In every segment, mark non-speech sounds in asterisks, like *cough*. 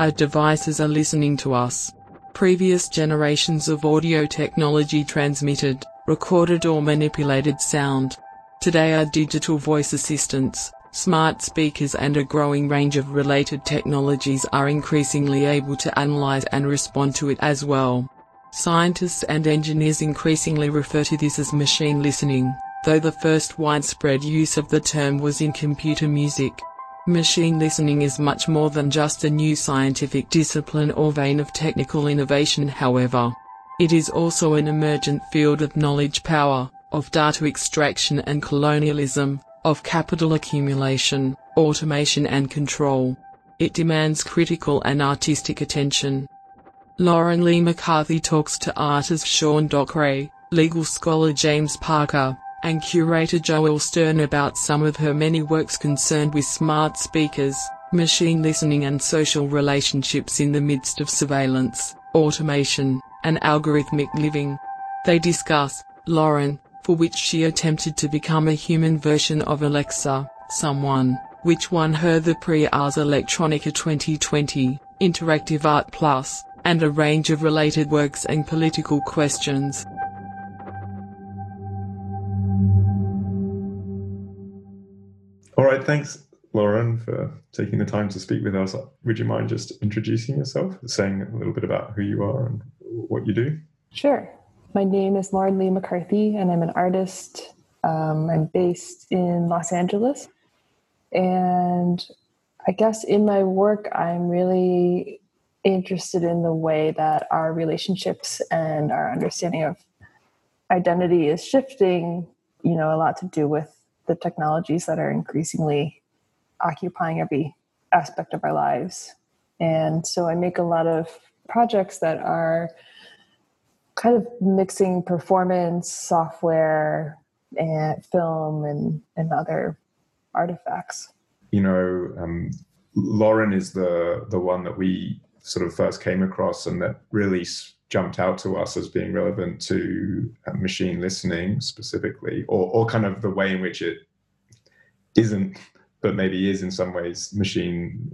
Our devices are listening to us. Previous generations of audio technology transmitted, recorded or manipulated sound. Today our digital voice assistants, smart speakers and a growing range of related technologies are increasingly able to analyze and respond to it as well. Scientists and engineers increasingly refer to this as machine listening, though the first widespread use of the term was in computer music. Machine listening is much more than just a new scientific discipline or vein of technical innovation however. It is also an emergent field of knowledge power, of data extraction and colonialism, of capital accumulation, automation and control. It demands critical and artistic attention. Lauren Lee McCarthy talks to artist Sean Dockray, legal scholar James Parker, and curator Joel Stern about some of her many works concerned with smart speakers, machine listening and social relationships in the midst of surveillance, automation, and algorithmic living. They discuss, Lauren, for which she attempted to become a human version of Alexa, someone, which won her the Prix Ars Electronica 2020, Interactive Art Plus, and a range of related works and political questions. All right, thanks, Lauren, for taking the time to speak with us. Would you mind just introducing yourself, saying a little bit about who you are and what you do? Sure. My name is Lauren Lee McCarthy, and I'm an artist. Um, I'm based in Los Angeles. And I guess in my work, I'm really interested in the way that our relationships and our understanding of identity is shifting, you know, a lot to do with the technologies that are increasingly occupying every aspect of our lives. And so I make a lot of projects that are kind of mixing performance, software, and film and, and other artifacts. You know, um, Lauren is the the one that we sort of first came across and that really jumped out to us as being relevant to uh, machine listening specifically, or, or kind of the way in which it isn't, but maybe is in some ways machine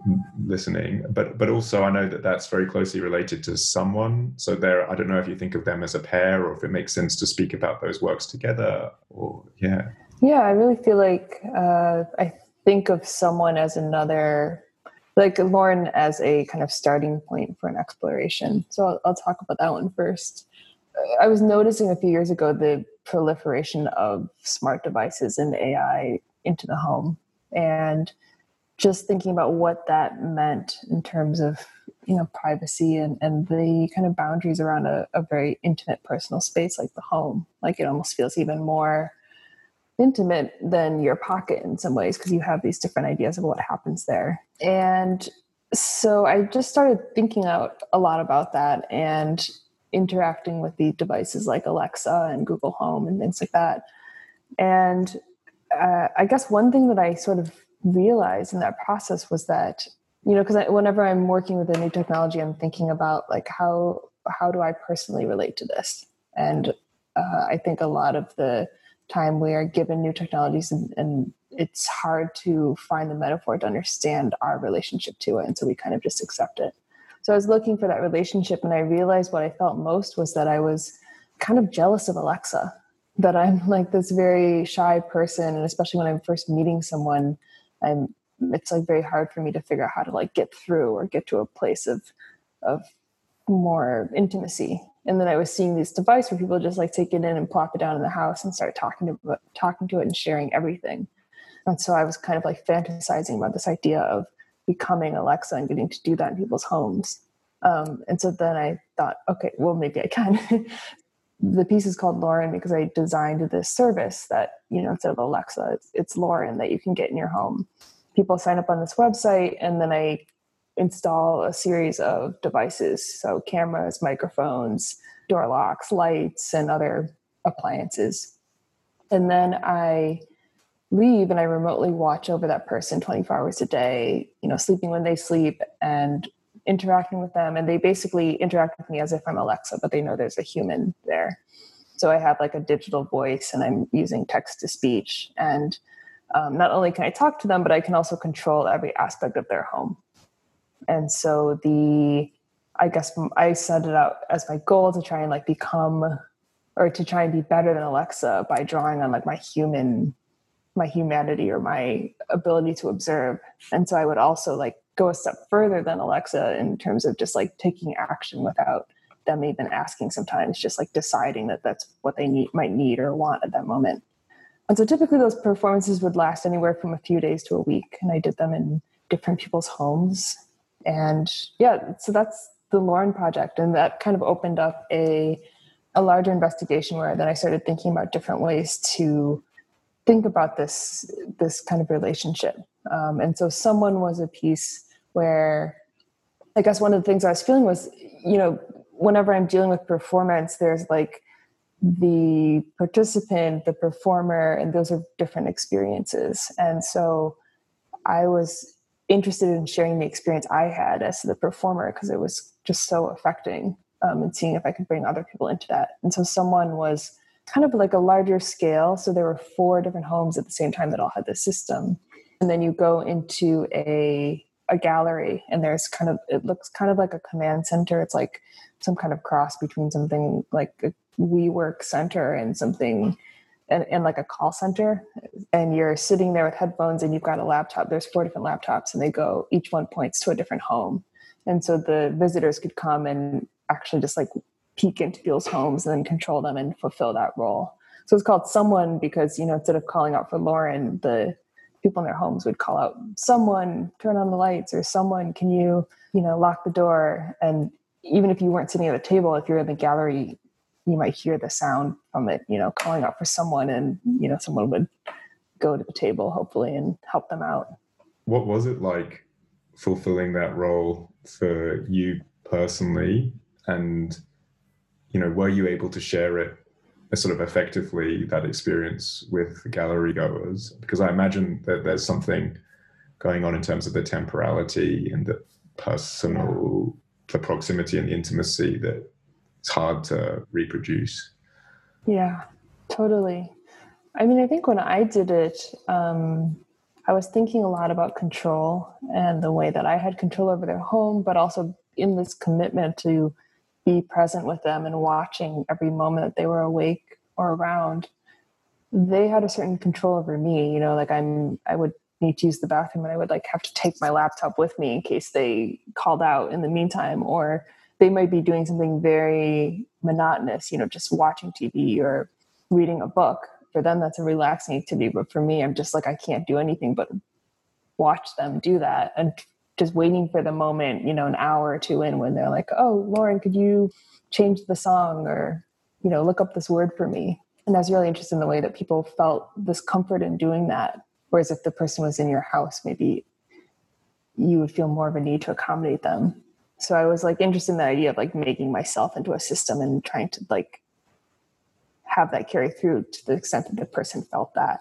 listening. But but also I know that that's very closely related to someone. So there, I don't know if you think of them as a pair, or if it makes sense to speak about those works together. Or yeah, yeah, I really feel like uh, I think of someone as another like Lauren as a kind of starting point for an exploration. So I'll, I'll, talk about that one first. I was noticing a few years ago the proliferation of smart devices and AI into the home, and just thinking about what that meant in terms of you know privacy and, and the kind of boundaries around a, a very intimate personal space like the home. Like it almost feels even more intimate than your pocket in some ways because you have these different ideas of what happens there. And so I just started thinking out a lot about that and interacting with the devices like Alexa and Google Home and things like that. And uh, I guess one thing that I sort of realized in that process was that you know because whenever I'm working with a new technology, I'm thinking about like how how do I personally relate to this, and uh, I think a lot of the time we are given new technologies and, and, it's hard to find the metaphor to understand our relationship to it and so we kind of just accept it. So i was looking for that relationship and i realized what i felt most was that i was kind of jealous of alexa that i'm like this very shy person and especially when i'm first meeting someone i'm it's like very hard for me to figure out how to like get through or get to a place of of more intimacy and then I was seeing this device where people just like take it in and plop it down in the house and start talking to talking to it and sharing everything. And so I was kind of like fantasizing about this idea of becoming Alexa and getting to do that in people's homes. Um, and so then I thought, okay, well maybe I can. *laughs* the piece is called Lauren because I designed this service that you know instead of Alexa, it's, it's Lauren that you can get in your home. People sign up on this website, and then I install a series of devices so cameras microphones door locks lights and other appliances and then i leave and i remotely watch over that person 24 hours a day you know sleeping when they sleep and interacting with them and they basically interact with me as if i'm alexa but they know there's a human there so i have like a digital voice and i'm using text to speech and um, not only can i talk to them but i can also control every aspect of their home And so the, I guess I set it out as my goal to try and like become or to try and be better than Alexa by drawing on like my human, my humanity or my ability to observe. And so I would also like go a step further than Alexa in terms of just like taking action without them even asking sometimes, just like deciding that that's what they need, might need or want at that moment. And so typically those performances would last anywhere from a few days to a week. And I did them in different people's homes. And yeah, so that's the Lauren project. And that kind of opened up a, a larger investigation where then I started thinking about different ways to think about this, this kind of relationship. Um, and so someone was a piece where I guess one of the things I was feeling was, you know, whenever I'm dealing with performance, there's like the participant, the performer, and those are different experiences. And so I was interested in sharing the experience I had as the performer because it was just so affecting um, and seeing if I could bring other people into that. And so someone was kind of like a larger scale. So there were four different homes at the same time that all had this system. And then you go into a a gallery and there's kind of it looks kind of like a command center. It's like some kind of cross between something like a WeWork center and something and, and like a call center. And you're sitting there with headphones and you've got a laptop. There's four different laptops and they go each one points to a different home. And so the visitors could come and actually just like peek into people's homes and then control them and fulfill that role. So it's called someone because you know instead of calling out for lauren the people in their homes would call out someone turn on the lights or someone can you you know lock the door and even if you weren't sitting at a table if you're in the gallery you might hear the sound from it, you know, calling out for someone and, you know, someone would go to the table hopefully and help them out. What was it like fulfilling that role for you personally? And, you know, were you able to share it sort of effectively, that experience with gallery goers? Because I imagine that there's something going on in terms of the temporality and the personal, the proximity and the intimacy that it's hard to reproduce. Yeah, totally. I mean, I think when I did it, um, I was thinking a lot about control and the way that I had control over their home, but also in this commitment to be present with them and watching every moment that they were awake or around. They had a certain control over me, you know, like I'm, I would need to use the bathroom and I would like have to take my laptop with me in case they called out in the meantime, or they might be doing something very monotonous, you know, just watching TV or reading a book. For them, that's a relaxing activity. But for me, I'm just like, I can't do anything but watch them do that and just waiting for the moment, you know, an hour or two in when they're like, oh, Lauren, could you change the song or, you know, look up this word for me? And that's really interesting the way that people felt this comfort in doing that. Whereas if the person was in your house, maybe you would feel more of a need to accommodate them so i was like interested in the idea of like making myself into a system and trying to like have that carry through to the extent that the person felt that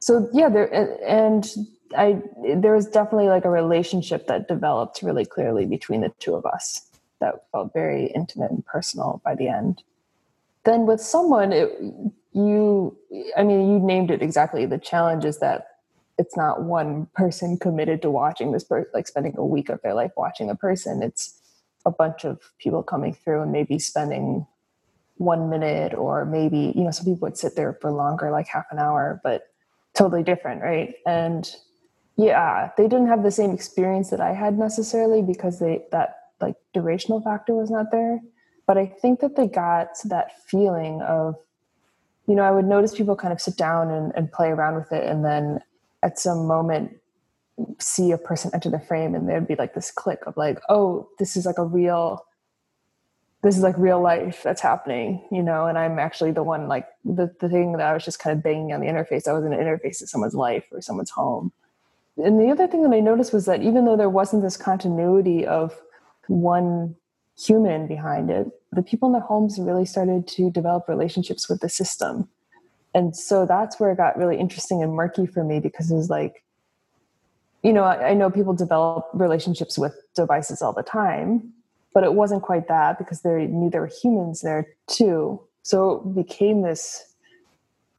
so yeah there and i there was definitely like a relationship that developed really clearly between the two of us that felt very intimate and personal by the end. Then with someone it, you i mean you named it exactly. The challenge is that it's not one person committed to watching this person like spending a week of their life watching a person. It's a bunch of people coming through and maybe spending one minute or maybe you know some people would sit there for longer like half an hour but totally different right? And yeah they didn't have the same experience that i had necessarily because they that like durational factor was not there. But i think that they got that feeling of you know i would notice people kind of sit down and, and play around with it and then at some moment see a person enter the frame and there'd be like this click of like oh this is like a real this is like real life that's happening you know? And i'm actually the one like the, the thing that i was just kind of banging on the interface i was in an interface to someone's life or someone's home and the other thing that i noticed was that even though there wasn't this continuity of one human behind it the people in their homes really started to develop relationships with the system. And so that's where it got really interesting and murky for me because it was like you know I, I know people develop relationships with devices all the time but it wasn't quite that because they knew there were humans there too. So it became this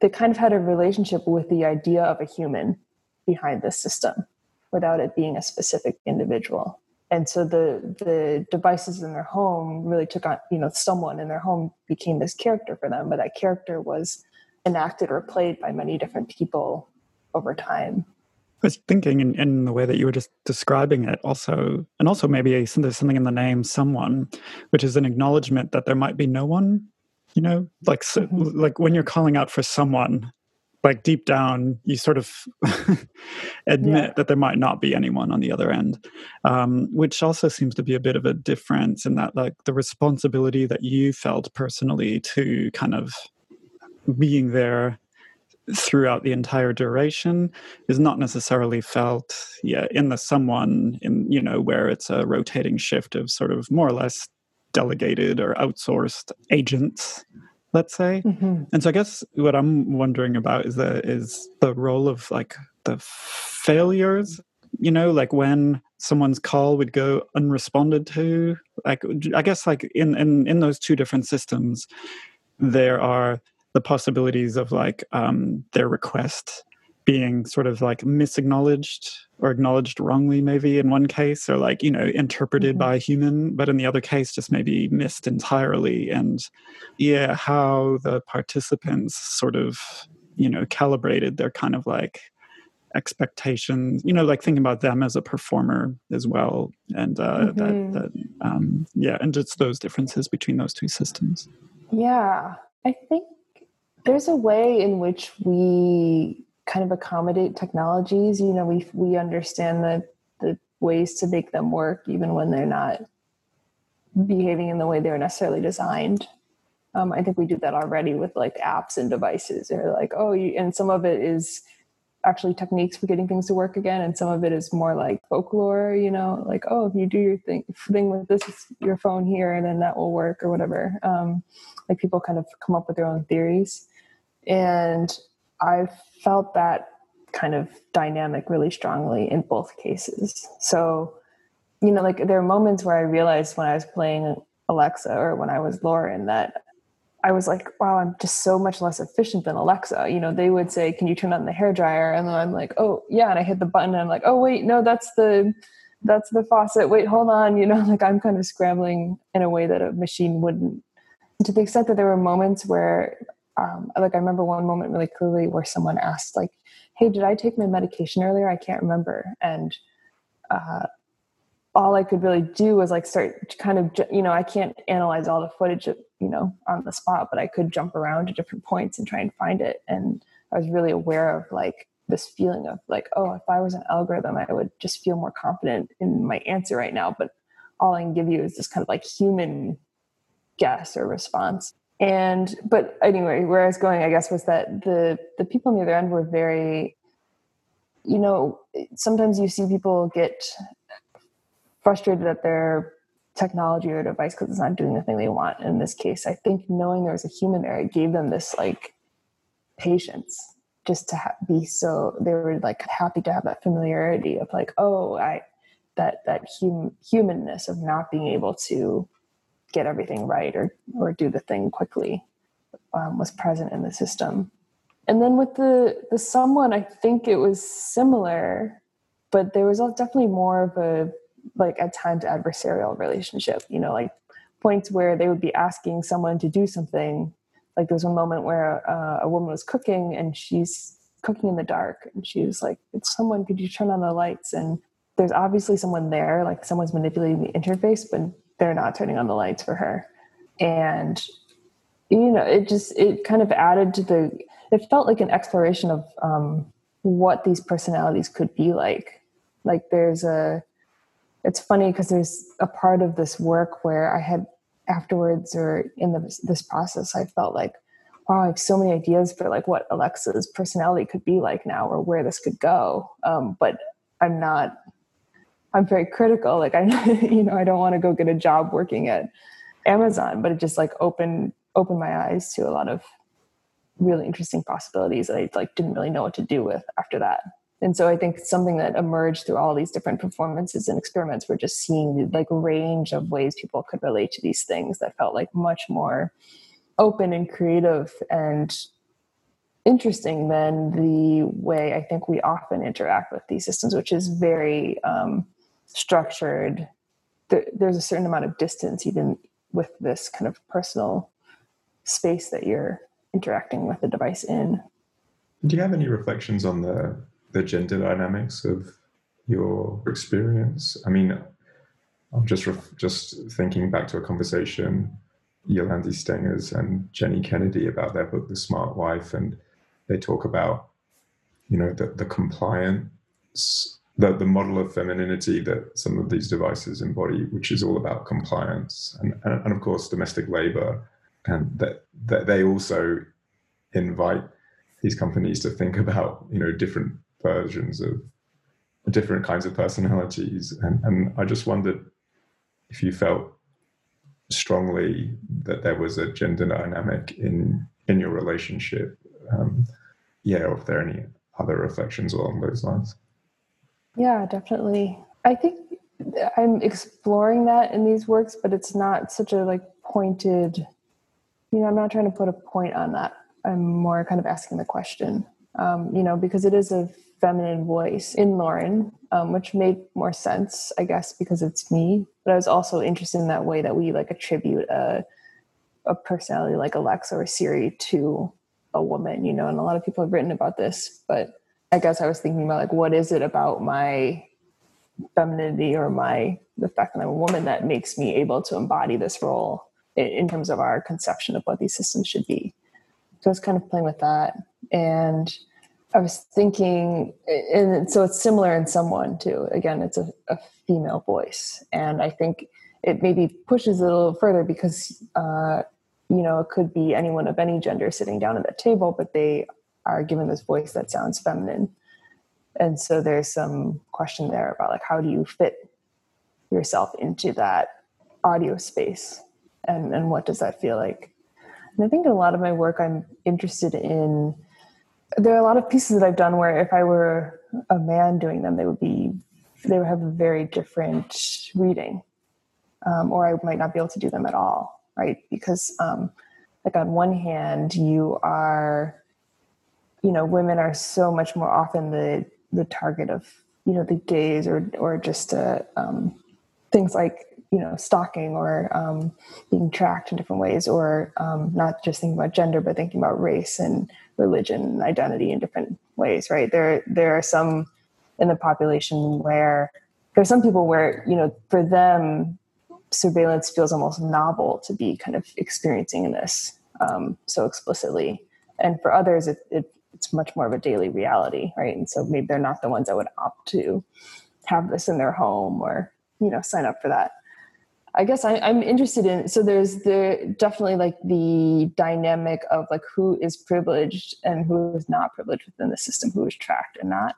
they kind of had a relationship with the idea of a human behind this system without it being a specific individual and so the the devices in their home really took on you know someone in their home became this character for them but that character was enacted or played by many different people over time I was thinking in, in the way that you were just describing it also and also maybe there's something in the name someone which is an acknowledgement that there might be no one you know like so, mm-hmm. like when you're calling out for someone like deep down you sort of *laughs* admit yeah. that there might not be anyone on the other end um, which also seems to be a bit of a difference in that like the responsibility that you felt personally to kind of being there throughout the entire duration is not necessarily felt yeah in the someone in you know where it's a rotating shift of sort of more or less delegated or outsourced agents let's say. Mm-hmm. And so I guess what I'm wondering about is the is the role of like the failures, you know, like when someone's call would go unresponded to. Like I guess like in in in those two different systems, there are the possibilities of like um, their request being sort of like misacknowledged or acknowledged wrongly maybe in one case or like you know interpreted mm-hmm. by a human but in the other case just maybe missed entirely and yeah how the participants sort of you know calibrated their kind of like expectations you know like thinking about them as a performer as well and uh mm-hmm. that, that um yeah and just those differences between those two systems yeah i think there's a way in which we kind of accommodate technologies. You know, we we understand the the ways to make them work, even when they're not behaving in the way they're necessarily designed. Um, I think we do that already with like apps and devices. Or like, oh, and some of it is actually techniques for getting things to work again, and some of it is more like folklore. You know, like oh, if you do your thing thing with this your phone here, and then that will work or whatever. Um, like people kind of come up with their own theories, and I've felt that kind of dynamic really strongly in both cases. So, you know, like there are moments where I realized when I was playing Alexa or when I was Lauren that I was like, wow, I'm just so much less efficient than Alexa. You know, they would say, Can you turn on the hair dryer? And then I'm like, Oh yeah, and I hit the button and I'm like, Oh wait, no, that's the that's the faucet. Wait, hold on. You know, *laughs* like I'm kind of scrambling in a way that a machine wouldn't. To the extent that there were moments where um, like I remember one moment really clearly where someone asked, like, "Hey, did I take my medication earlier? I can't remember." And uh, all I could really do was like start kind of, you know, I can't analyze all the footage, you know, on the spot, but I could jump around to different points and try and find it. And I was really aware of like this feeling of like, oh, if I was an algorithm, I would just feel more confident in my answer right now. But all I can give you is this kind of like human guess or response and but anyway where i was going i guess was that the the people on the other end were very you know sometimes you see people get frustrated at their technology or device because it's not doing the thing they want. In this case i think knowing there was a human there it gave them this like patience just to ha- be so they were like happy to have that familiarity of like oh i that that hum- humanness of not being able to get everything right or or do the thing quickly um, was present in the system. And then with the the someone, I think it was similar, but there was definitely more of a like at times adversarial relationship. You know, like points where they would be asking someone to do something. Like there was one moment where uh, a woman was cooking and she's cooking in the dark, and she was like, "It's someone. Could you turn on the lights?" And there's obviously someone there, like someone's manipulating the interface, but they're not turning on the lights for her. And you know it just it kind of added to the it felt like an exploration of um, what these personalities could be like. Like there's a it's funny because there's a part of this work where i had afterwards or in the, this process i felt like wow i have so many ideas for like what alexa's personality could be like now or where this could go. Um, but i'm not I'm very critical. Like I, *laughs* you know, I don't want to go get a job working at Amazon, but it just like opened opened my eyes to a lot of really interesting possibilities that I like didn't really know what to do with after that. And so I think something that emerged through all these different performances and experiments were just seeing the like range of ways people could relate to these things that felt like much more open and creative and interesting than the way I think we often interact with these systems, which is very um, structured there, there's a certain amount of distance even with this kind of personal space that you're interacting with the device in. Do you have any reflections on the the gender dynamics of your experience? I mean, I'm just ref- just thinking back to a conversation Yolande Strengers and Jenny Kennedy about their book The Smart Wife, and they talk about you know the, the compliance the, the model of femininity that some of these devices embody, which is all about compliance and, and, and of course domestic labor, and that, that they also invite these companies to think about you know different versions of different kinds of personalities, and, and I just wondered if you felt strongly that there was a gender dynamic in in your relationship, um, yeah, or if there are any other reflections along those lines. Yeah, definitely. I think I'm exploring that in these works, but it's not such a like pointed, you know, I'm not trying to put a point on that. I'm more kind of asking the question, um, you know, because it is a feminine voice in Lauren, um, which made more sense, I guess, because it's me. But I was also interested in that way that we like attribute a, a personality like Alexa or Siri to a woman, you know, and a lot of people have written about this, but I guess I was thinking about like what is it about my femininity or my the fact that I'm a woman that makes me able to embody this role in, in terms of our conception of what these systems should be. So I was kind of playing with that. And I was thinking, and so it's similar in someone too. Again, it's a, a female voice. And I think it maybe pushes it a little further because, uh, you know, it could be anyone of any gender sitting down at that table, but they are given this voice that sounds feminine. And so there's some question there about like how do you fit yourself into that audio space? And and what does that feel like? And i think in a lot of my work i'm interested in there are a lot of pieces that i've done where if i were a man doing them they would be they would have a very different reading um, or i might not be able to do them at all right? Because um, like on one hand you are you know women are so much more often the the target of you know the gaze or or just uh, um, things like you know stalking or um, being tracked in different ways or um, not just thinking about gender but thinking about race and religion and identity in different ways right? There there are some in the population where there's some people where you know for them surveillance feels almost novel to be kind of experiencing this um, so explicitly. And for others it, it it's much more of a daily reality, right? And so maybe they're not the ones that would opt to have this in their home or you know sign up for that. I guess I, am interested in so there's the definitely like the dynamic of like who is privileged and who is not privileged within the system, who is tracked and not.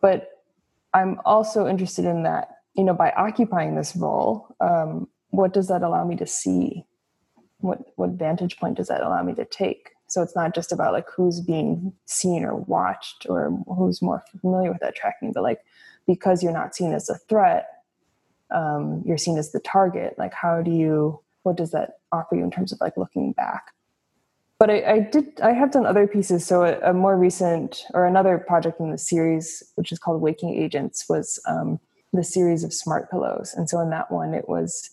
But I'm also interested in that you know by occupying this role, um, what does that allow me to see? What what vantage point does that allow me to take? So it's not just about like who's being seen or watched or who's more familiar with that tracking, but like because you're not seen as a threat, um, you're seen as the target. Like how do you? What does that offer you in terms of like looking back? But I, I did. I have done other pieces. So a, a, more recent or another project in the series, which is called Waking Agents, was um, the series of smart pillows. And so in that one, it was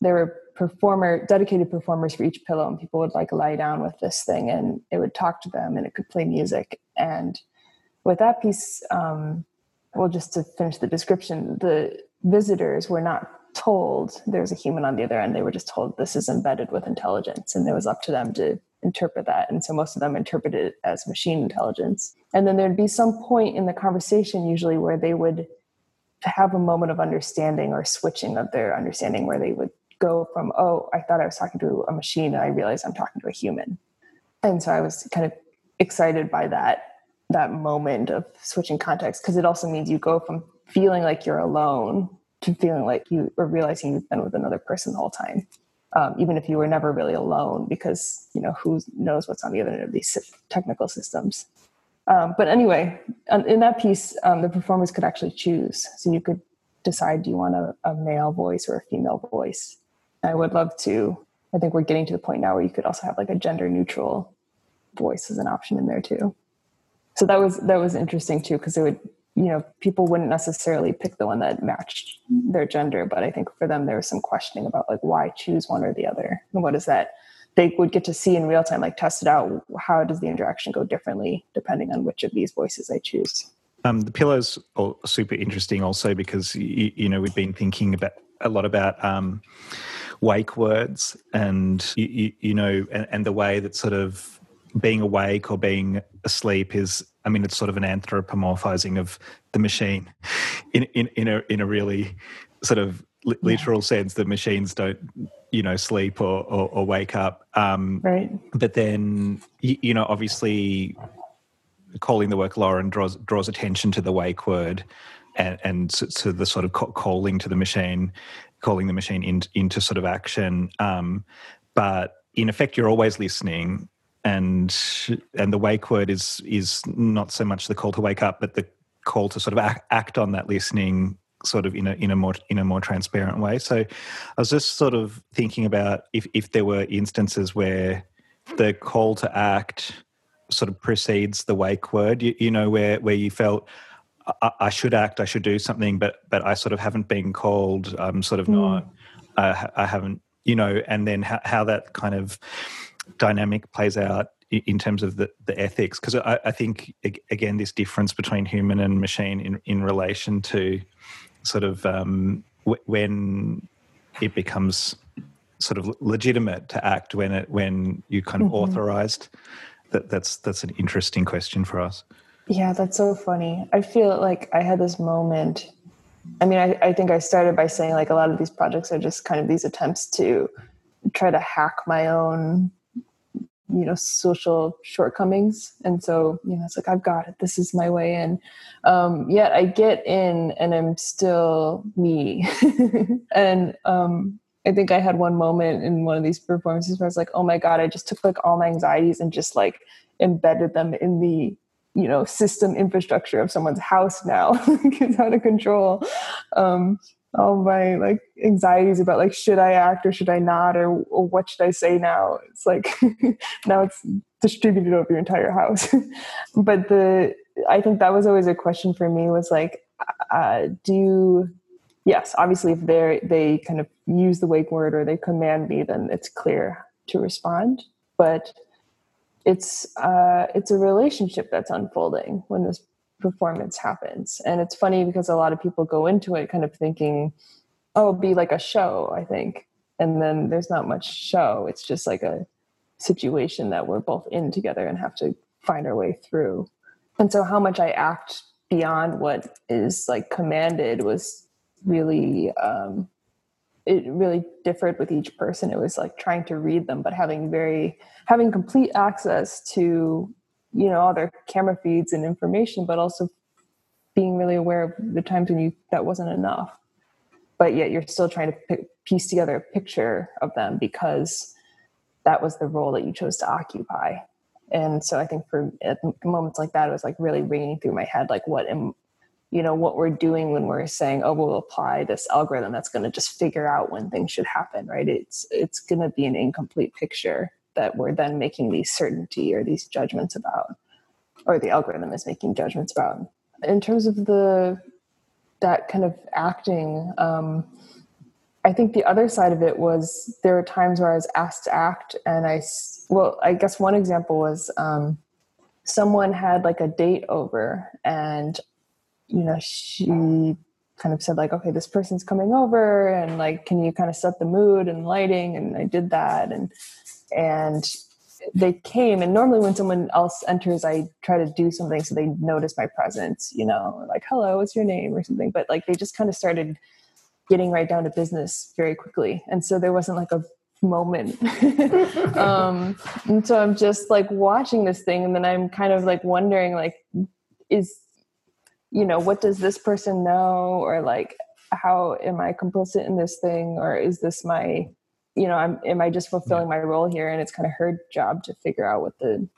there were performer dedicated performers for each pillow and people would like lie down with this thing and it would talk to them and it could play music. And with that piece um, well just to finish the description the visitors were not told there's a human on the other end they were just told this is embedded with intelligence and it was up to them to interpret that and so most of them interpreted it as machine intelligence. And then there'd be some point in the conversation usually where they would have a moment of understanding or switching of their understanding where they would go from oh i thought i was talking to a machine and i realized i'm talking to a human. And so i was kind of excited by that that moment of switching context because it also means you go from feeling like you're alone to feeling like you are realizing you've been with another person the whole time um, even if you were never really alone because you know who knows what's on the other end of these technical systems. Um, but anyway in that piece um, the performers could actually choose. So you could decide do you want a, a male voice or a female voice I would love to. I think we're getting to the point now where you could also have like a gender neutral voice as an option in there too. So that was that was interesting too because it would you know people wouldn't necessarily pick the one that matched their gender but i think for them there was some questioning about like why choose one or the other and what is that they would get to see in real time like test it out how does the interaction go differently depending on which of these voices i choose um, the pillows are super interesting also because you, you, know we've been thinking about a lot about um, wake words and you, you know and, and the way that sort of being awake or being asleep is I mean, it's sort of an anthropomorphizing of the machine *laughs* in, in, in, a, in a really sort of literal yeah. sense that machines don't, you know, sleep or, or, or wake up. Um, right. But then, you, you, know, obviously calling the work Lauren draws, draws attention to the wake word and, and to, the sort of calling to the machine, calling the machine in, into sort of action. Um, but in effect, you're always listening and and the wake word is is not so much the call to wake up, but the call to sort of act, act on that listening sort of in a in a more in a more transparent way. So I was just sort of thinking about if if there were instances where the call to act sort of precedes the wake word, you, you know, where where you felt I, I, should act, I should do something, but but I sort of haven't been called. I'm sort of mm. not. Uh, I haven't, you know, and then how, how that kind of dynamic plays out in terms of the, the ethics because I, I, think again this difference between human and machine in, in relation to sort of um, w- when it becomes sort of legitimate to act when it when you kind of mm-hmm. authorized that that's that's an interesting question for us yeah that's so funny. I feel like i had this moment i mean I, I think i started by saying like a lot of these projects are just kind of these attempts to try to hack my own you know social shortcomings. And so you know it's like i've got it. This is my way in. Um, yet i get in and i'm still me. *laughs* And um, i think i had one moment in one of these performances where i was like oh my god i just took like all my anxieties and just like embedded them in the you know system infrastructure of someone's house now *laughs* it's out of control um, all my like anxieties about like should I act or should I not or, or what should I say now? It's like *laughs* now it's distributed over your entire house. *laughs* but the I think that was always a question for me was like uh, do yes obviously if they they kind of use the wake word or they command me then it's clear to respond but it's uh, it's a relationship that's unfolding when this performance happens. And it's funny because a lot of people go into it kind of thinking, oh, it'll be like a show, I think. And then there's not much show. It's just like a situation that we're both in together and have to find our way through. And so how much I act beyond what is like commanded was really um it really differed with each person. It was like trying to read them, but having very having complete access to you know all their camera feeds and information but also being really aware of the times when you that wasn't enough but yet you're still trying to piece together a picture of them because that was the role that you chose to occupy and so i think for moments like that it was like really ringing through my head like what am you know what we're doing when we're saying oh we'll apply this algorithm that's going to just figure out when things should happen right? It's it's going to be an incomplete picture that we're then making these certainty or these judgments about or the algorithm is making judgments about. In terms of the that kind of acting um, i think the other side of it was there were times where i was asked to act and i well i guess one example was um, someone had like a date over and you know she kind of said like okay this person's coming over and like can you kind of set the mood and lighting? And i did that and and they came and normally when someone else enters i try to do something so they notice my presence you know like hello what's your name? or something but like they just kind of started getting right down to business very quickly and so there wasn't like a moment. *laughs* Um and so i'm just like watching this thing and then i'm kind of like wondering like is you know what does this person know or like how am i complicit in this thing or is this my you know, I'm, am I just fulfilling my role here? And it's kind of her job to figure out what the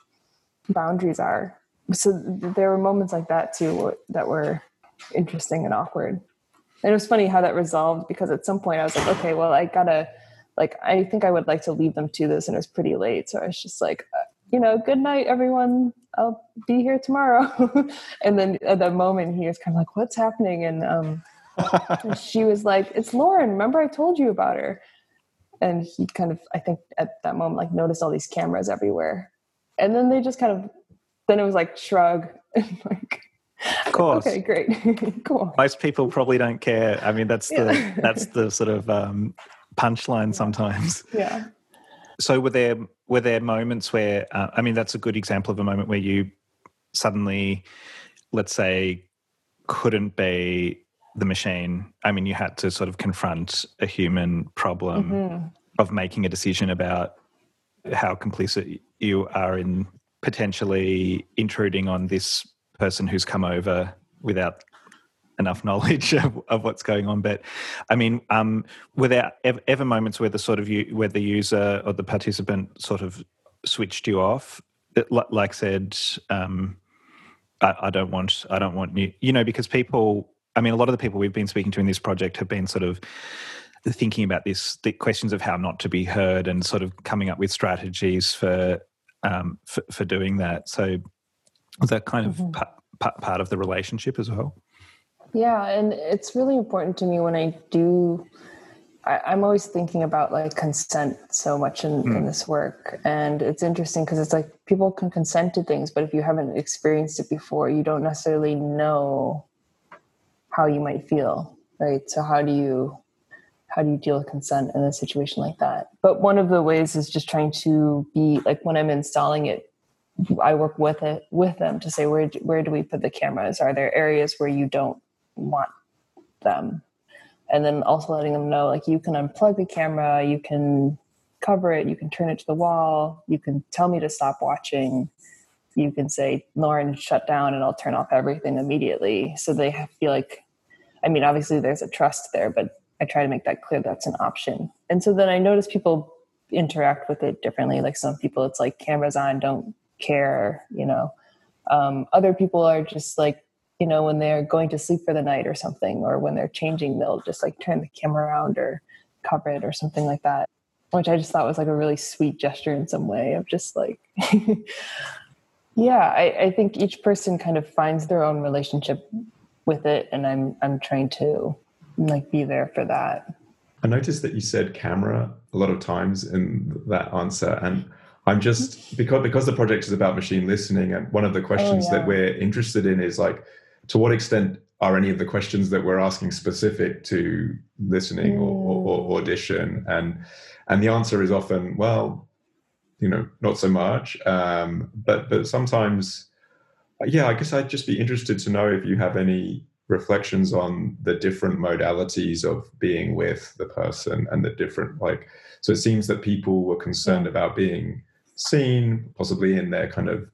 boundaries are. So there were moments like that too that were interesting and awkward. And it was funny how that resolved because at some point I was like, okay, well, I gotta, like, I think I would like to leave them to this, and it was pretty late, so I was just like, uh, you know, good night, everyone. I'll be here tomorrow. *laughs* and then at that moment, he was kind of like, what's happening? And, um, *laughs* and she was like, it's Lauren. Remember I told you about her? And he kind of, I think at that moment, like noticed all these cameras everywhere. And then they just kind of, then it was like shrug *laughs* and like, of course. Okay, great. cool. Most people probably don't care. I mean, that's the yeah. that's the sort of um, punchline sometimes. Yeah. So were there were there moments where uh, I mean that's a good example of a moment where you suddenly, let's say, couldn't be the machine. I mean, you had to sort of confront a human problem mm-hmm. of making a decision about how complicit you are in potentially intruding on this person who's come over without enough *laughs* knowledge of, of, what's going on. But I mean, um, were there ever, ever, moments where the sort of you, where the user or the participant sort of switched you off? It, like said, um, I, I, don't want, I don't want you, you know, because people. I mean, a lot of the people we've been speaking to in this project have been sort of thinking about this, the questions of how not to be heard, and sort of coming up with strategies for um, for, for doing that. So was that kind of mm-hmm. part of the relationship as well? Yeah, and it's really important to me when I do. I, am always thinking about like consent so much in, mm. in this work, and it's interesting because it's like people can consent to things, but if you haven't experienced it before, you don't necessarily know how you might feel, right? So how do you how do you deal with consent in a situation like that? But one of the ways is just trying to be like when I'm installing it, I work with it with them to say where where do we put the cameras? Are there areas where you don't want them. And then also letting them know like you can unplug the camera you can cover it you can turn it to the wall you can tell me to stop watching you can say lauren shut down and i'll turn off everything immediately. So they feel like i mean obviously there's a trust there but i try to make that clear that's an option. And so then i notice people interact with it differently. Like some people it's like cameras on don't care you know? Um, other people are just like you know, when they're going to sleep for the night or something, or when they're changing, they'll just like turn the camera around or cover it or something like that, which I just thought was like a really sweet gesture in some way of just like, *laughs* yeah, I, I think each person kind of finds their own relationship with it, and I'm I'm trying to like be there for that. I noticed that you said camera a lot of times in that answer, and I'm just mm-hmm. because because the project is about machine listening, and one of the oh, questions oh, yeah. that we're interested in is like to what extent are any of the questions that we're asking specific to listening or, or, or, audition? And and the answer is often well you know not so much. Um, but but sometimes yeah i guess i'd just be interested to know if you have any reflections on the different modalities of being with the person and the different like so it seems that people were concerned about being seen possibly in their kind of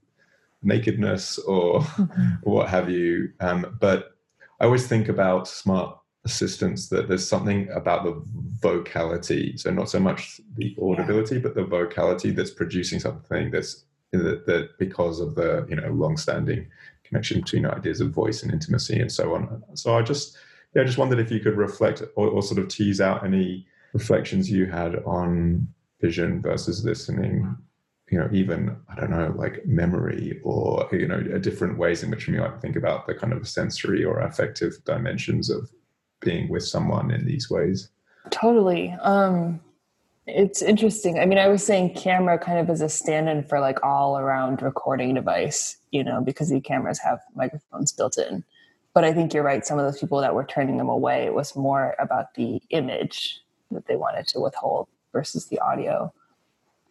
nakedness or mm-hmm. *laughs* what have you. Um, but I always think about smart assistants that there's something about the vocality. So not so much the audibility, yeah. but the vocality that's producing something that's that, that because of the you know long-standing connection between ideas of voice and intimacy and so on. So I just yeah, I just wondered if you could reflect or, or sort of tease out any reflections you had on vision versus listening you know, even I don't know, like memory or you know, different ways in which we might think about the kind of sensory or affective dimensions of being with someone in these ways. Totally. Um, it's interesting. I mean, I was saying camera kind of as a stand-in for like all around recording device, you know, because the cameras have microphones built in. But I think you're right. Some of those people that were turning them away, was more about the image that they wanted to withhold versus the audio.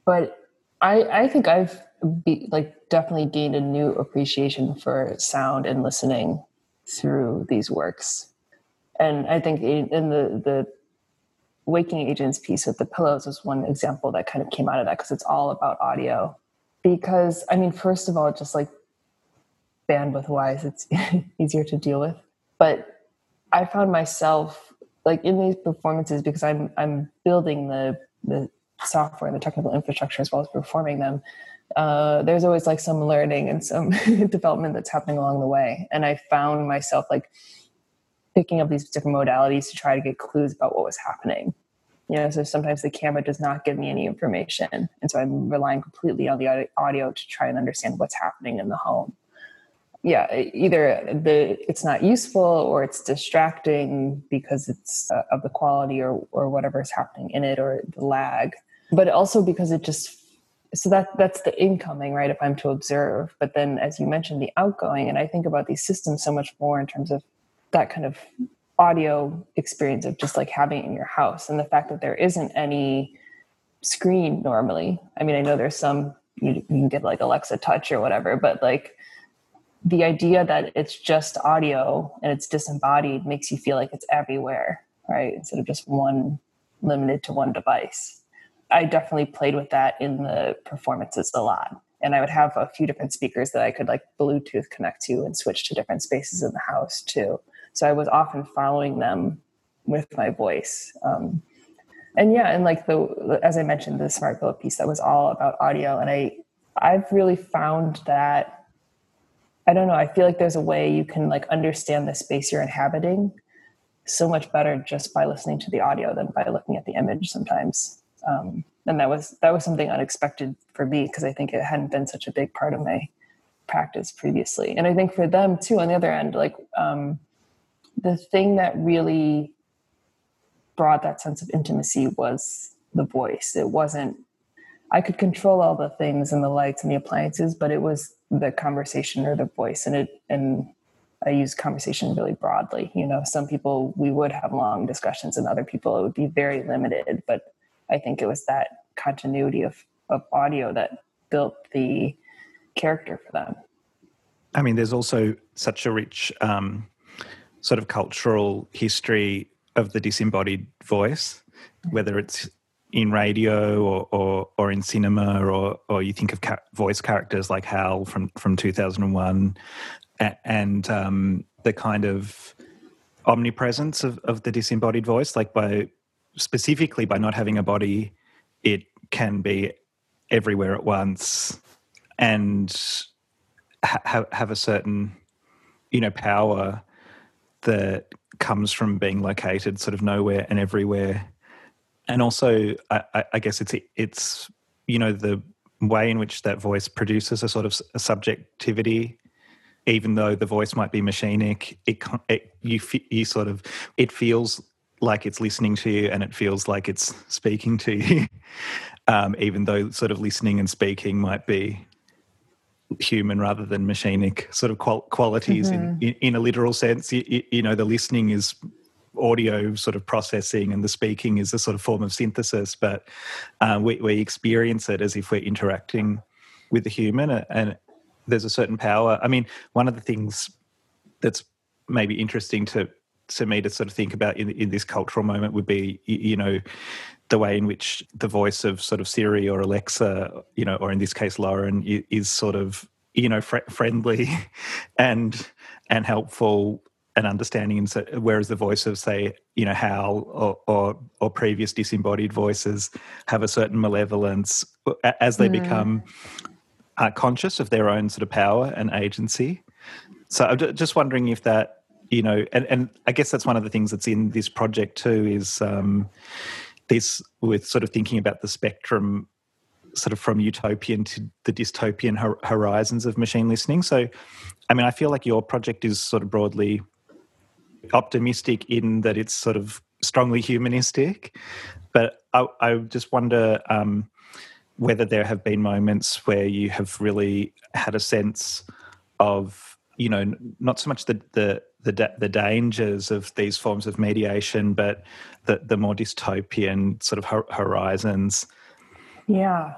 But I, I think I've be, like definitely gained a new appreciation for sound and listening through these works. And I think in the the waking agents piece with the pillows was one example that kind of came out of that because it's all about audio. Because I mean, first of all, just like bandwidth wise, it's *laughs* easier to deal with. But I found myself like in these performances because I'm I'm building the the software and the technical infrastructure as well as performing them uh, there's always like some learning and some *laughs* development that's happening along the way. And i found myself like picking up these different modalities to try to get clues about what was happening. You know, so sometimes the camera does not give me any information, and so I'm relying completely on the audio to try and understand what's happening in the home. Yeah, either the it's not useful or it's distracting because it's uh, of the quality or or whatever is happening in it or the lag, but also because it just so that that's the incoming right if i'm to observe. But then as you mentioned the outgoing and i think about these systems so much more in terms of that kind of audio experience of just like having it in your house and the fact that there isn't any screen normally. I mean i know there's some you, you can get like alexa touch or whatever but like the idea that it's just audio and it's disembodied makes you feel like it's everywhere right instead of just one limited to one device I definitely played with that in the performances a lot. And I would have a few different speakers that I could like Bluetooth connect to and switch to different spaces in the house too. So I was often following them with my voice. Um, and yeah, and like the as I mentioned, the smart pillow piece that was all about audio, and I I've really found that I don't know. I feel like there's a way you can like understand the space you're inhabiting so much better just by listening to the audio than by looking at the image sometimes um, and that was that was something unexpected for me because I think it hadn't been such a big part of my practice previously. And I think for them too, on the other end, like um, the thing that really brought that sense of intimacy was the voice. It wasn't. I could control all the things and the lights and the appliances, but it was the conversation or the voice, and it and I use conversation really broadly. You know, some people we would have long discussions, and other people it would be very limited. But I think it was that continuity of, of audio that built the character for them. I mean, there's also such a rich um, sort of cultural history of the disembodied voice, whether it's in radio or, or, or in cinema, or, or you think of ca- voice characters like Hal from, from 2001, and um, the kind of omnipresence of, of the disembodied voice, like by specifically by not having a body, it can be everywhere at once and ha- have a certain, you know, power that comes from being located sort of nowhere and everywhere. And also, I, I guess it's it's you know the way in which that voice produces a sort of a subjectivity even though the voice might be machinic it, it you you sort of it feels like it's listening to you and it feels like it's speaking to you, *laughs* um, even though sort of listening and speaking might be human rather than machinic sort of qual- qualities mm-hmm. in, in, in, a literal sense. You, you, know, the listening is audio sort of processing and the speaking is a sort of form of synthesis, but uh, we, we experience it as if we're interacting with the human and there's a certain power. I mean, one of the things that's maybe interesting to to me to sort of think about in, in this cultural moment would be, you know, the way in which the voice of sort of Siri or Alexa, you know, or in this case Lauren, is sort of you know fr- friendly *laughs* and and helpful and understanding and so, whereas the voice of say you know hal or, or, or previous disembodied voices have a certain malevolence as they mm. become uh, conscious of their own sort of power and agency so i'm just wondering if that you know, and, and I guess that's one of the things that's in this project too is um, this with sort of thinking about the spectrum sort of from utopian to the dystopian horizons of machine listening. So, I mean, I feel like your project is sort of broadly optimistic in that it's sort of strongly humanistic, but I, I just wonder um, whether there have been moments where you have really had a sense of, you know, not so much the the the the dangers of these forms of mediation, but the the more dystopian sort of horizons. Yeah,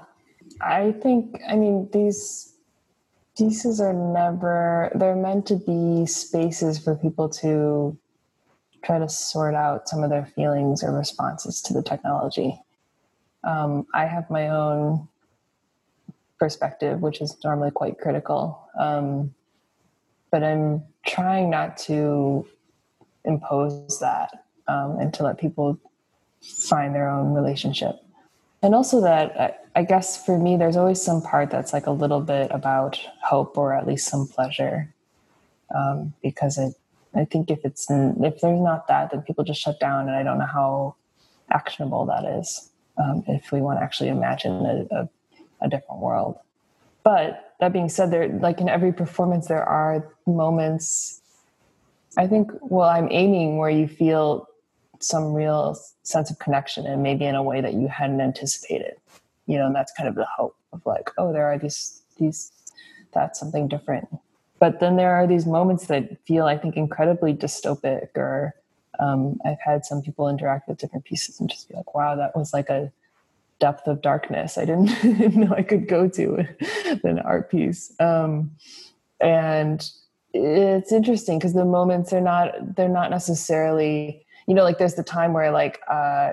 I think. I mean, these pieces are never. They're meant to be spaces for people to try to sort out some of their feelings or responses to the technology. Um, I have my own perspective, which is normally quite critical. Um, but I'm trying not to impose that um, and to let people find their own relationship. And also, that I, guess for me, there's always some part that's like a little bit about hope or at least some pleasure. Um, because it, I think if it's if there's not that, then people just shut down, and I don't know how actionable that is um, if we want to actually imagine a, a, a different world. But that being said, there like in every performance, there are moments. I think well, I'm aiming where you feel some real sense of connection, and maybe in a way that you hadn't anticipated. You know, and that's kind of the hope of like, oh, there are these these that's something different. But then there are these moments that feel, I think, incredibly dystopic or um, I've had some people interact with different pieces and just be like, wow, that was like a depth of darkness I *laughs* didn't, know I could go to an art piece. Um, and it's interesting because the moments are not, they're not necessarily, you know, like there's the time where like, uh,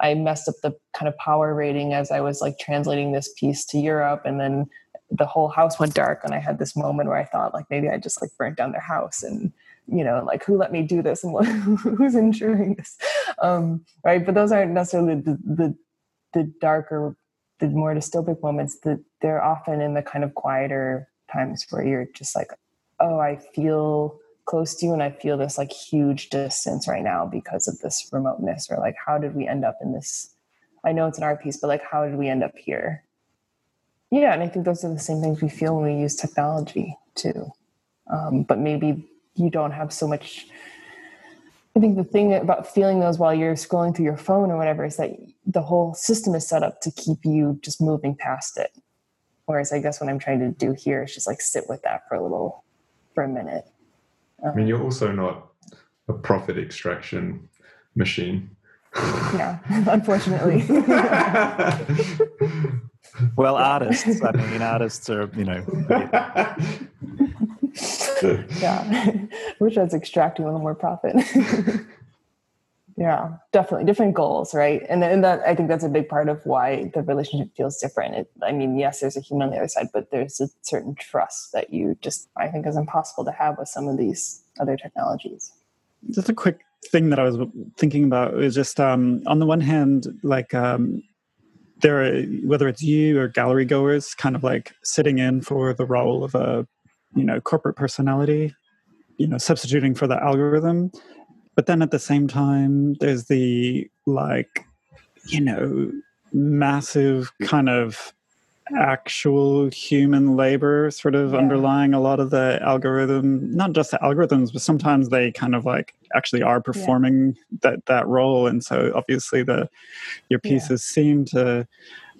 I messed up the kind of power rating as I was like translating this piece to Europe and then the whole house went dark and I had this moment where I thought like maybe I just like burnt down their house and you know, like who let me do this and what, *laughs* who's ensuring this, um, right? But those aren't necessarily the, the the darker, the more dystopic moments. That they're often in the kind of quieter times where you're just like, oh, I feel close to you and I feel this like huge distance right now because of this remoteness, or like how did we end up in this? I know it's an art piece, but like how did we end up here? Yeah, and I think those are the same things we feel when we use technology too. Um, but maybe you don't have so much I think the thing about feeling those while you're scrolling through your phone or whatever is that the whole system is set up to keep you just moving past it. Whereas I guess what I'm trying to do here is just like sit with that for a little, for a minute. Um, I mean, you're also not a profit extraction machine. Yeah, *laughs* unfortunately. *laughs* well, artists, I mean, artists are, you know. *laughs* yeah, *laughs* which was extracting a little more profit. *laughs* yeah, definitely different goals, right? And and that I think that's a big part of why the relationship feels different. It, I mean, yes, there's a human on the other side, but there's a certain trust that you just I think is impossible to have with some of these other technologies. Just a quick thing that I was thinking about is just um, on the one hand, like um, there are whether it's you or gallery goers, kind of like sitting in for the role of a you know corporate personality you know substituting for the algorithm but then at the same time there's the like you know massive kind of actual human labor sort of yeah. underlying a lot of the algorithm not just the algorithms but sometimes they kind of like actually are performing yeah. that that role and so obviously the your pieces yeah. seem to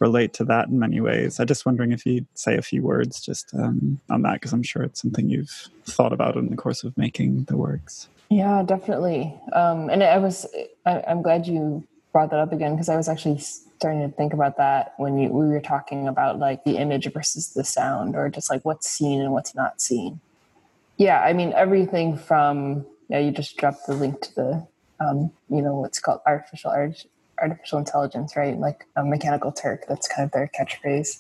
relate to that in many ways. I'm just wondering if you'd say a few words just um, on that, because I'm sure it's something you've thought about in the course of making the works. Yeah, definitely. Um, and I was, I, am glad you brought that up again because I was actually starting to think about that when you, we were talking about like the image versus the sound, or just like what's seen and what's not seen. Yeah, I mean everything from yeah, you just dropped the link to the um, you know what's called artificial art artificial intelligence, right? Like a mechanical Turk, that's kind of their catchphrase.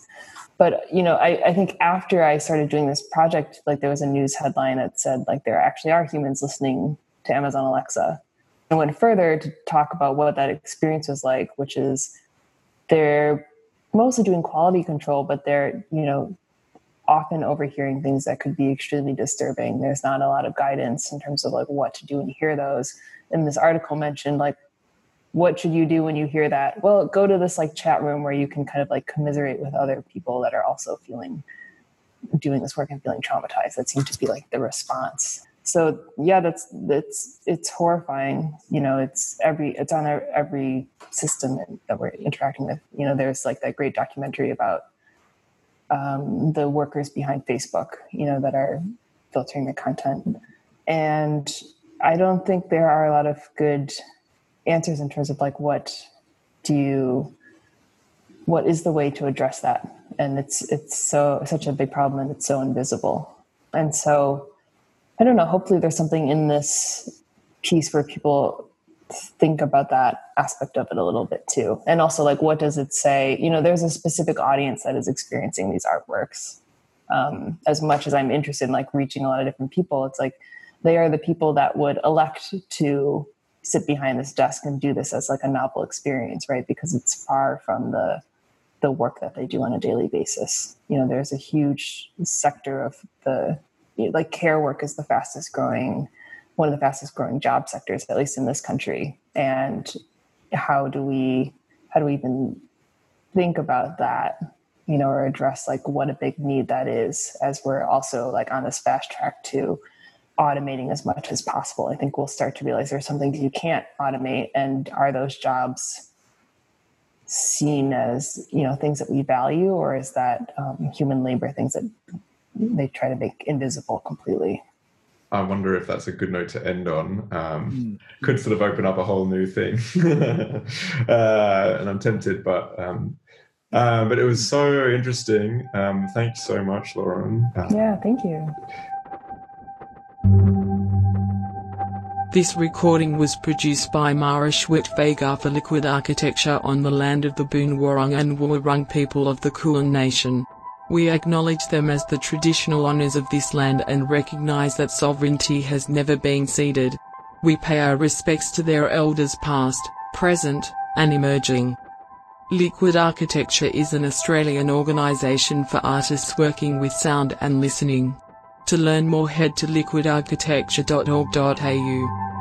But you know, I, I think after I started doing this project, like there was a news headline that said like there actually are humans listening to Amazon Alexa. And went further to talk about what that experience was like, which is they're mostly doing quality control, but they're, you know, often overhearing things that could be extremely disturbing. There's not a lot of guidance in terms of like what to do when you hear those. And this article mentioned like what should you do when you hear that? Well, go to this like chat room where you can kind of like commiserate with other people that are also feeling doing this work and feeling traumatized. That seems to be like the response. So yeah, that's that's it's horrifying. You know, it's every it's on every system that we're interacting with. You know, there's like that great documentary about um, the workers behind Facebook. You know, that are filtering the content, and I don't think there are a lot of good answers in terms of like what do you what is the way to address that? And it's it's so such a big problem and it's so invisible. And so i don't know hopefully there's something in this piece where people think about that aspect of it a little bit too. And also like what does it say? You know there's a specific audience that is experiencing these artworks. Um, as much as i'm interested in like reaching a lot of different people it's like they are the people that would elect to sit behind this desk and do this as like a novel experience, right? Because it's far from the the work that they do on a daily basis. You know, there's a huge sector of the you know, like care work is the fastest growing, one of the fastest growing job sectors, at least in this country, and how do we how do we even think about that you know or address like what a big need that is as we're also like on this fast track to automating as much as possible i think we'll start to realize there's some things you can't automate and are those jobs seen as you know things that we value or is that um, human labor things that they try to make invisible completely I wonder if that's a good note to end on. Um, mm. Could sort of open up a whole new thing, *laughs* uh, and I'm tempted, but um, uh, but it was so interesting. Um, thank you so much, Lauren. Uh, yeah, thank you. This recording was produced by Mara Schwitt-Vega for Liquid Architecture on the land of the Boon Wurrung and Wurrung people of the Kulin Nation. We acknowledge them as the traditional owners of this land and recognize that sovereignty has never been ceded. We pay our respects to their elders past, present, and emerging. Liquid Architecture is an Australian organisation for artists working with sound and listening. To learn more head to liquidarchitecture.org.au.